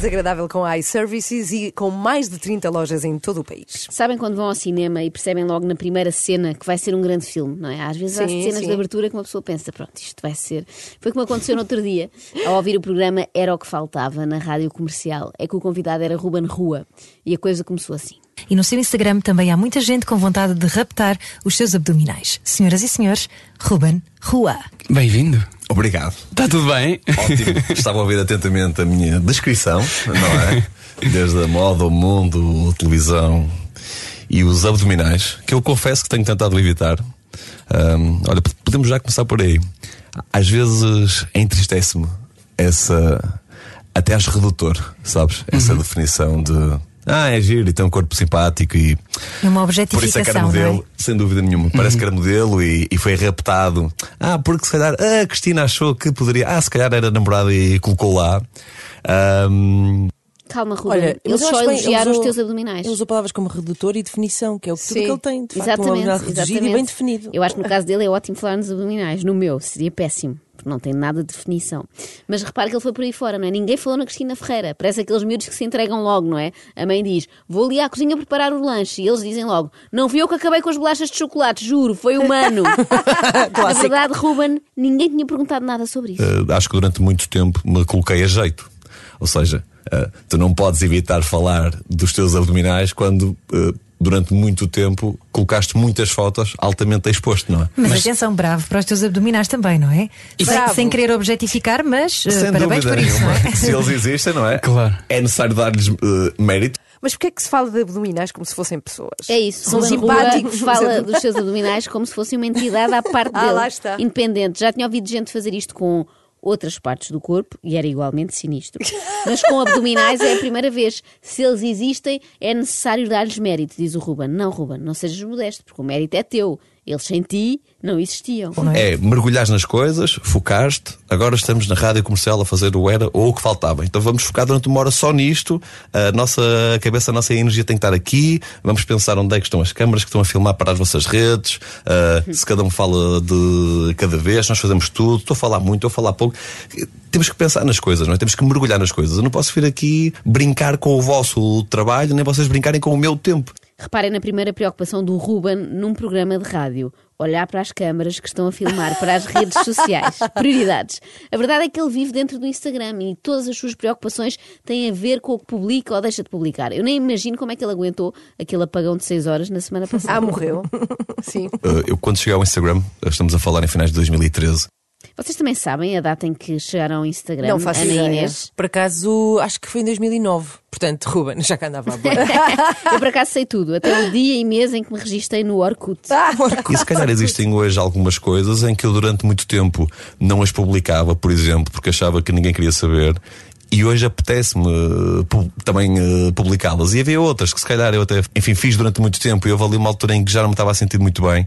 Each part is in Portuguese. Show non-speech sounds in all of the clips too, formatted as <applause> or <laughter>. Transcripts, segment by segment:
Desagradável com a iServices e com mais de 30 lojas em todo o país. Sabem quando vão ao cinema e percebem logo na primeira cena que vai ser um grande filme, não é? Às vezes há Sim, cenas sim. de abertura que uma pessoa pensa, pronto, isto vai ser. Foi como aconteceu no outro dia, ao ouvir o programa Era o que Faltava na rádio comercial. É que o convidado era Ruben Rua e a coisa começou assim. E no seu Instagram também há muita gente com vontade de raptar os seus abdominais. Senhoras e senhores, Ruben Rua. Bem-vindo. Obrigado. Está tudo bem? Ótimo. Estava a ouvir atentamente a minha descrição, não é? Desde a moda, o mundo, a televisão e os abdominais, que eu confesso que tenho tentado evitar. Ahm, olha, podemos já começar por aí. Às vezes entristece-me essa. Até acho redutor, sabes? Essa definição de. Ah, é giro e tem um corpo simpático e. É uma Por isso é que era objetificação, não modelo, é? sem dúvida nenhuma. Parece que era modelo e, e foi raptado. Ah, porque se calhar a Cristina achou que poderia. Ah, se calhar era namorada e colocou lá. Ahm, Calma, Ruben. Olha, eles só bem, elogiaram ele os teus abdominais. Ele usou palavras como redutor e definição, que é o que tudo que ele tem, de facto, um exatamente, reduzido exatamente. e bem definido. Eu acho que no caso dele é ótimo falar nos abdominais. No meu seria péssimo, porque não tem nada de definição. Mas repare que ele foi por aí fora, não é? Ninguém falou na Cristina Ferreira. Parece aqueles miúdos que se entregam logo, não é? A mãe diz: Vou ali à cozinha preparar o lanche. E eles dizem logo: Não fui eu que acabei com as bolachas de chocolate, juro, foi o mano. <laughs> Na verdade, Ruben, ninguém tinha perguntado nada sobre isso. ah, acho que durante muito tempo me coloquei a jeito. Ou seja, ah, tu não podes evitar falar dos teus abdominais quando. ah, Durante muito tempo colocaste muitas fotos altamente exposto, não é? Mas, atenção, bravo para os teus abdominais também, não é? Sem, Bravo. sem querer objetificar, mas Sem parabéns por isso, nenhuma. é? Se eles <laughs> existem, não é? Claro. É necessário dar-lhes ah, mérito. Mas porquê é que se fala de abdominais como se fossem pessoas? É isso. São Ruben simpáticos. Rua fala dos seus abdominais como se fosse uma entidade à parte Ah, dele. lá está. Independente. Já tinha ouvido gente fazer isto com outras partes do corpo e era igualmente sinistro. Mas com abdominais é a primeira vez. Se eles existem, é necessário dar-lhes mérito, diz o Ruben. Não, Ruben, não sejas modesto, porque o mérito é teu. Eles sem ti não existiam. É mergulhares nas coisas, focaste. Agora estamos na rádio comercial a fazer o era ou o que faltava. Então vamos focar durante uma hora só nisto. A nossa cabeça, a nossa energia tem que estar aqui. Vamos pensar onde é que estão as câmaras que estão a filmar para as vossas redes. Uh, se cada um fala de cada vez, nós fazemos tudo. Estou a falar muito, estou a falar pouco. Temos que pensar nas coisas, não é? Temos que mergulhar nas coisas. Eu não posso vir aqui brincar com o vosso trabalho, nem vocês brincarem com o meu tempo. Reparem na primeira preocupação do Ruben num programa de rádio. Olhar para as câmaras que estão a filmar para as redes sociais. <laughs> Prioridades. A verdade é que ele vive dentro do Instagram e todas as suas preocupações têm a ver com o que publica ou deixa de publicar. Eu nem imagino como é que ele aguentou aquele apagão de 6 horas na semana passada. Ah, morreu. Sim. Uh, eu, quando cheguei ao Instagram, estamos a falar em finais de 2013. Vocês também sabem a data em que chegaram ao Instagram? Não faço Ana ideia. Inês? Por acaso, acho que foi em 2009. Portanto, <laughs> Ruben, já que andava a boa. <laughs> Eu por acaso sei tudo, até o dia e mês em que me registrei no Orkut. Ah, <laughs> E se calhar existem hoje algumas coisas em que eu durante muito tempo não as publicava, por exemplo, porque achava que ninguém queria saber. E hoje apetece-me eh, também eh, publicá-las. E havia outras que se calhar eu até, enfim, fiz durante muito tempo e houve ali uma altura em que já não me estava a sentir muito bem.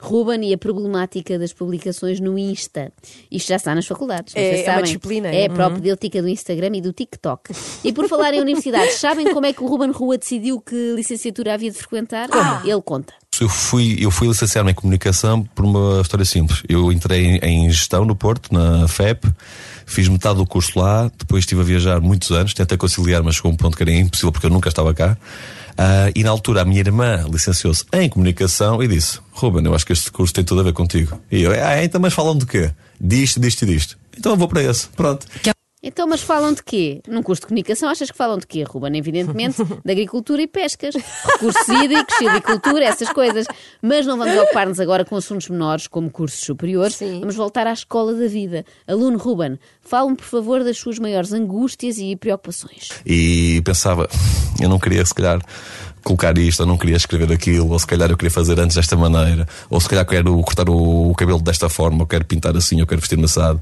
Ruben e a problemática das publicações no Insta. Isto já está nas faculdades. É- vocês é uma sabem. disciplina, É é? a propedêutica do Instagram e do TikTok. E por falar em universidades, <laughs> sabem como é que o Ruben Rua decidiu que licenciatura havia de frequentar? Ele conta. Eu fui, eu fui licenciar-me em comunicação por uma história simples. Eu entrei em gestão no Porto, na FEP, fiz metade do curso lá, depois estive a viajar muitos anos, tentei conciliar, mas chegou um ponto que era impossível porque eu nunca estava cá. Ah, e na altura a minha irmã licenciou-se em comunicação e disse: Ruben, eu acho que este curso tem tudo a ver contigo. E eu, ah, então, mas falam de quê? Disto, disto e disto. Então eu vou para esse. Pronto. Então, mas falam de quê? Num curso de comunicação, achas que falam de quê, Ruben? Evidentemente, <laughs> de agricultura e pescas, recursos hídricos, silvicultura, essas coisas. Mas não vamos ocupar-nos agora com assuntos menores, como cursos superiores. Sim. Vamos voltar à escola da vida. Aluno Ruben, fala-me, por favor, das suas maiores angústias e preocupações. E pensava, eu não queria se calhar colocar isto, eu não queria escrever aquilo, ou se calhar eu queria fazer antes desta maneira, ou se calhar quero cortar o, o cabelo desta forma, ou quero pintar assim, ou quero vestir-me assado.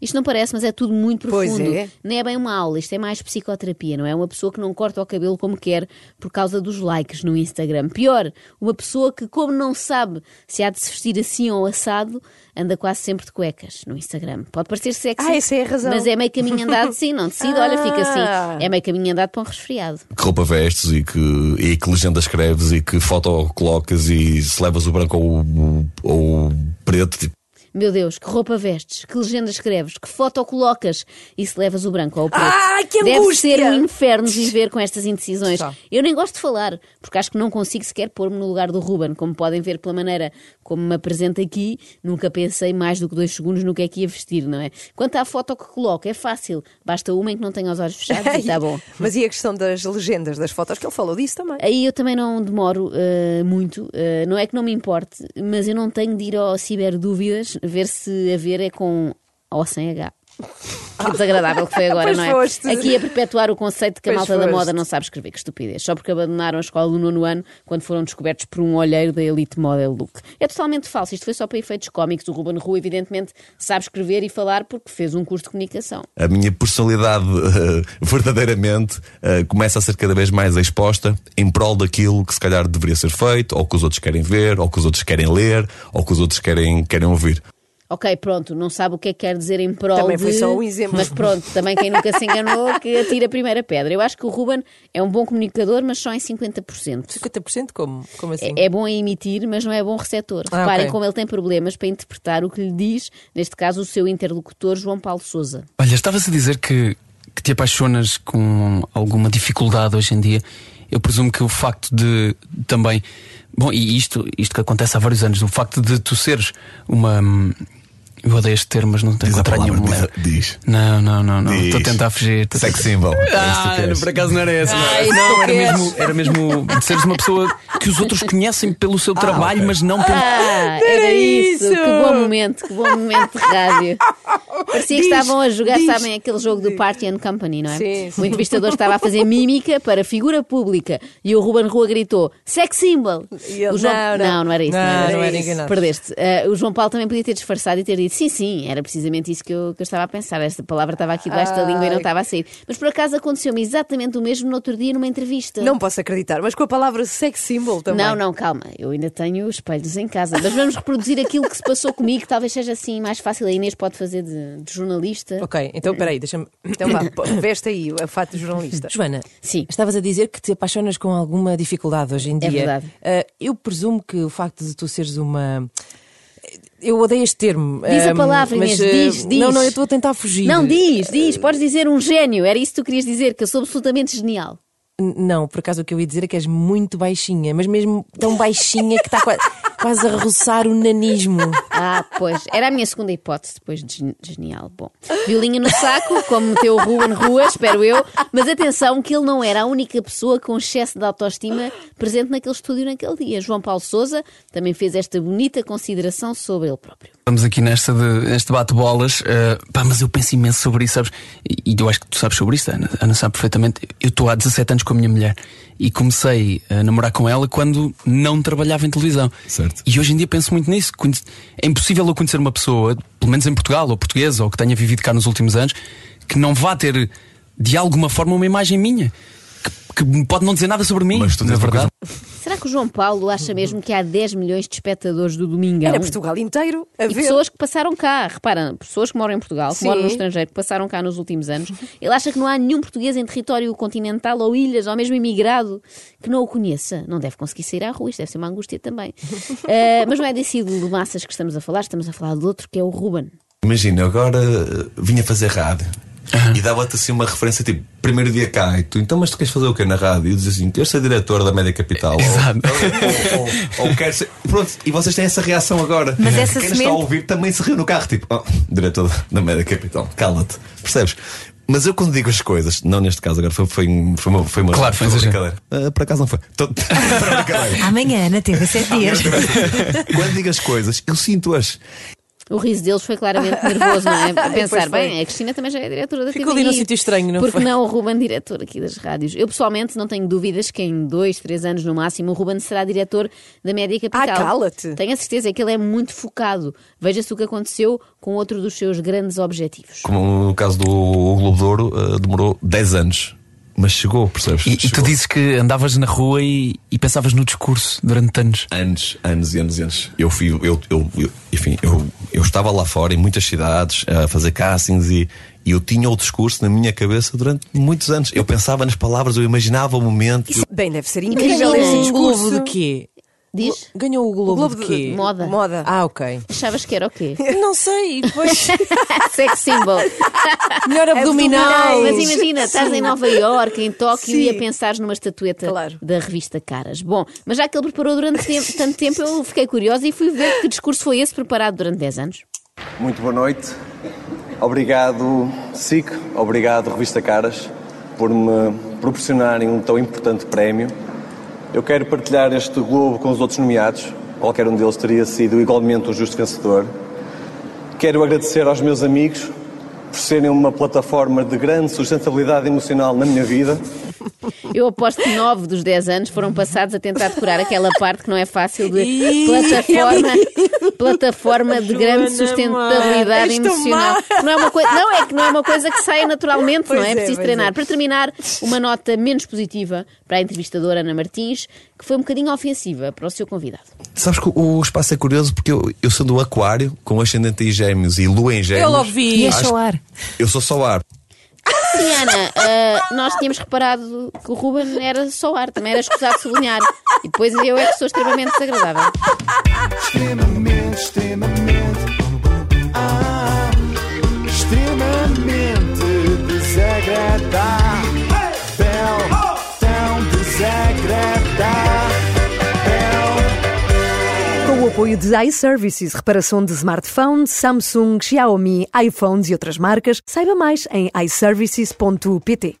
Isto não parece, mas é tudo muito Pois profundo. é. Nem é bem uma aula, isto é mais psicoterapia, não é? Uma pessoa que não corta o cabelo como quer por causa dos likes no Instagram. Pior, uma pessoa que, como não sabe se há de se vestir assim ou assado, anda quase sempre de cuecas no Instagram. Pode parecer sexy, Ah, essa é a razão. mas é meio caminho andado, sim, não decide, <laughs> olha, fica Ah. assim. É meio caminho andado para um resfriado. Que roupa vestes e que, e que legenda escreves e que foto colocas e se levas o branco ou, o- ou o preto. Tipo, Meu Deus, que roupa vestes, que legenda escreves, que foto colocas e se levas o branco ou o preto. Ai, que Deve angústia! ser um inferno viver com estas indecisões. Só. Eu nem gosto de falar, porque acho que não consigo sequer pôr-me no lugar do Ruben. Como podem ver pela maneira como me apresenta aqui, nunca pensei mais do que dois segundos no que é que ia vestir, não é? Quanto à foto que coloco, é fácil. Basta uma em que não tenha os olhos fechados e está <laughs> bom. Mas e a questão das legendas das fotos? Que ele falou disso também. Aí eu também não demoro eh, muito, eh, não é que não me importe, mas eu não tenho de ir ao Ciberdúvidas ver se a ver é com ou sem H. <laughs> Que desagradável que foi agora, Pois não é? foste. Aqui a perpetuar o conceito de que a Pois malta da moda não sabe escrever, que estupidez. Só porque abandonaram a escola do nono ano quando foram descobertos por um olheiro da Elite Model Look. É totalmente falso, isto foi só para efeitos cómicos. O Ruben Rua, evidentemente, sabe escrever e falar porque fez um curso de comunicação. a minha personalidade eh, <laughs> verdadeiramente eh, começa a ser cada vez mais exposta em prol daquilo que se calhar deveria ser feito, ou que os outros querem ver, ou que os outros querem ler, ou que os outros querem, querem ouvir. Ok, pronto, não sabe o que é que quer dizer em prol Também de... foi só um exemplo. Mas pronto, também quem nunca se enganou que atira a primeira pedra. Eu acho que o Ruben é um bom comunicador, mas só em 50%. 50% como? Como assim? É, é bom a emitir, mas não é bom receptor. Ah, Reparem ok. como ele tem problemas para interpretar o que lhe diz, neste caso, o seu interlocutor João Paulo Souza. Olha, estavas a dizer que, que te apaixonas com alguma dificuldade hoje em dia. Eu presumo que o facto de também. Bom, e isto, isto que acontece há vários anos, o facto de tu seres uma. hum, Eu odeio este termo, mas não tenho Diz contra nenhum. diz, diz. Não, não, não, não. Estou a tentar fugir. Sex symbol. É isso que Ah, queres. por acaso não era essa. não. Ai, não, não era queres. mesmo, era mesmo de seres uma pessoa que os outros conhecem pelo seu trabalho, mas não pelo. Ah, Era era isso! isso! Que bom momento, que bom momento de rádio. Parecia que Diz, estavam a jogar, diz. sabem, aquele jogo do Party and Company, não é? Sim, sim. O entrevistador estava a fazer mímica para figura pública e o Ruben Rua gritou sex symbol. Ele, João- não, não. não, era isso. Não, era não era isso. Perdeste. Ah, o João Paulo também podia ter disfarçado e ter dito sim, sim, era precisamente isso que eu, que eu estava a pensar. Esta palavra estava aqui debaixo da língua e não estava a sair. Mas por acaso aconteceu-me exatamente o mesmo no outro dia numa entrevista. Não posso acreditar, mas com a palavra sex symbol também. Não, não, calma. Eu ainda tenho espelhos em casa. Mas vamos reproduzir aquilo que se passou comigo, que talvez seja assim mais fácil. A Inês pode fazer de, de jornalista. Ok, então peraí, deixa-me. Então vá, <coughs> veste aí a fato de jornalista. Joana, Sim. estavas a dizer que te apaixonas com alguma dificuldade hoje em É dia. verdade. Ah, eu presumo que o facto de tu seres uma. Eu odeio este termo. Diz a ah, palavra, mas, Inês, ah, diz, diz. Não, não, eu estou a tentar fugir. Não, diz, diz. Podes dizer um gênio. Era isso que tu querias dizer, que eu sou absolutamente genial. Não, por acaso o que eu ia dizer é que és muito baixinha, mas mesmo tão baixinha que está quase, <laughs> quase a roçar o nanismo. Ah, pois. Era a minha segunda hipótese depois de gen- genial. Bom, violinha no saco, como meteu o Ruben Rua, espero eu. Mas atenção que ele não era a única pessoa com excesso de autoestima presente naquele estúdio naquele dia. João Paulo Souza também fez esta bonita consideração sobre ele próprio. Estamos aqui nesta de, neste bate-bolas, eh, pá, mas eu penso imenso sobre isso, sabes? E, e eu acho que tu sabes sobre isto, Ana, Ana sabe perfeitamente. Eu estou há 17 anos com a minha mulher e comecei a namorar com ela quando não trabalhava em televisão. Certo. E hoje em dia penso muito nisso. É impossível eu conhecer uma pessoa, pelo menos em Portugal ou portuguesa, ou que tenha vivido cá nos últimos anos, que não vá ter de alguma forma uma imagem minha. Que, que pode não dizer nada sobre mim, Mas tu na tens uma verdade. Será que o João Paulo acha mesmo que há 10 milhões de espectadores do Domingão? Era Portugal inteiro a E ver. pessoas que passaram cá, repara, pessoas que moram em Portugal, que Sim. moram no estrangeiro, que passaram cá nos últimos anos. Ele acha que não há nenhum português em território continental ou ilhas, ou mesmo imigrado, que não o conheça. Não deve conseguir sair à rua, isto deve ser uma angústia também. <laughs> Eh, mas não é desse ídolo de massas que estamos a falar, estamos a falar de outro que é o Ruben. Imagina, eu agora eh, vinha fazer rádio e dava-te assim uma referência tipo, primeiro dia cá, e tu, então, mas tu queres fazer o quê na rádio? E eu dizia assim, quero ser diretor da Média Capital. Exato. Ou, ou, ou, ou quero ser. Pronto, e vocês têm essa reação agora. Mas essa Quem nos está semente- a ouvir também se riu no carro, tipo, oh, diretor da Média Capital, cala-te. Percebes? Mas eu quando digo as coisas, não neste caso, agora foi, foi, foi uma, foi uma, Claro, foi uma brincadeira. Ah, por acaso não foi. Tô-. <laughs> Amanhã, na TV 7 dias. Quando digo as coisas, eu sinto-as. O riso deles foi claramente <laughs> nervoso, não é? A pensar, bem, a Cristina também já é diretora da Ficou TVI. ali num sítio estranho, não Porque foi? não o Ruben, diretor aqui das rádios. Eu, pessoalmente, não tenho dúvidas que em dois, três anos no máximo, o Ruben será diretor da Média Capital. Ah, cala-te. Tenho a certeza que ele é muito focado. Veja-se o que aconteceu com outro dos seus grandes objetivos. Como no caso do Globo de Ouro, eh, demorou 10 anos. Mas chegou, percebes? E, e tu dizes que andavas na rua e, e pensavas no discurso durante anos. Anos, anos e anos e anos. Eu fui, eu, eu, eu- enfim, eu, eu estava lá fora em muitas cidades a fazer castings e, e eu tinha o discurso na minha cabeça durante muitos anos. Eu pensava nas palavras, eu imaginava o momento. Isso, bem, deve ser incrível Imagina. esse discurso. De quê? Diz? Ganhou o Globo, O Globo de de- quê? Moda. Moda. Ah, ok. Achavas que era o quê? <laughs> Não sei, depois <laughs> Sex symbol. <laughs> melhor abdominal. Mas imagina, estás em Nova Iorque, em Tóquio Sim. e a pensares numa estatueta Claro. da revista Caras. Bom, mas já que ele preparou durante tempo- tanto tempo, eu fiquei curiosa e fui ver que discurso foi esse preparado durante 10 anos. Muito boa noite. Obrigado, SIC, obrigado, Revista Caras, por me proporcionarem um tão importante prémio. Eu quero partilhar este globo com os outros nomeados. Qualquer um deles teria sido igualmente um justo vencedor. Quero agradecer aos meus amigos por serem uma plataforma de grande sustentabilidade emocional na minha vida. Eu aposto que 9 dos 10 anos foram passados a tentar decorar aquela parte que não é fácil de plataforma, plataforma de grande Joana, sustentabilidade emocional. Não é, uma coisa, não, é que não é uma coisa que saia naturalmente, não Pois é? é, É preciso treinar. é. Para terminar, uma nota menos positiva para a entrevistadora Ana Martins, que foi um bocadinho ofensiva para o seu convidado. Sabes que o espaço é curioso porque eu, eu sou do Aquário, com ascendente em Gêmeos e Lua em Gêmeos. Eu logo vi. E é ar. Eu sou só ar. Sim, Ana, ah, nós tínhamos reparado que o Ruben era só ar, também era escusado sublinhar. E depois eu é que sou extremamente desagradável. Extremamente, extremamente. Apoio de iServices, reparação de smartphones, Samsung, Xiaomi, iPhones e outras marcas, saiba mais em iServices.pt.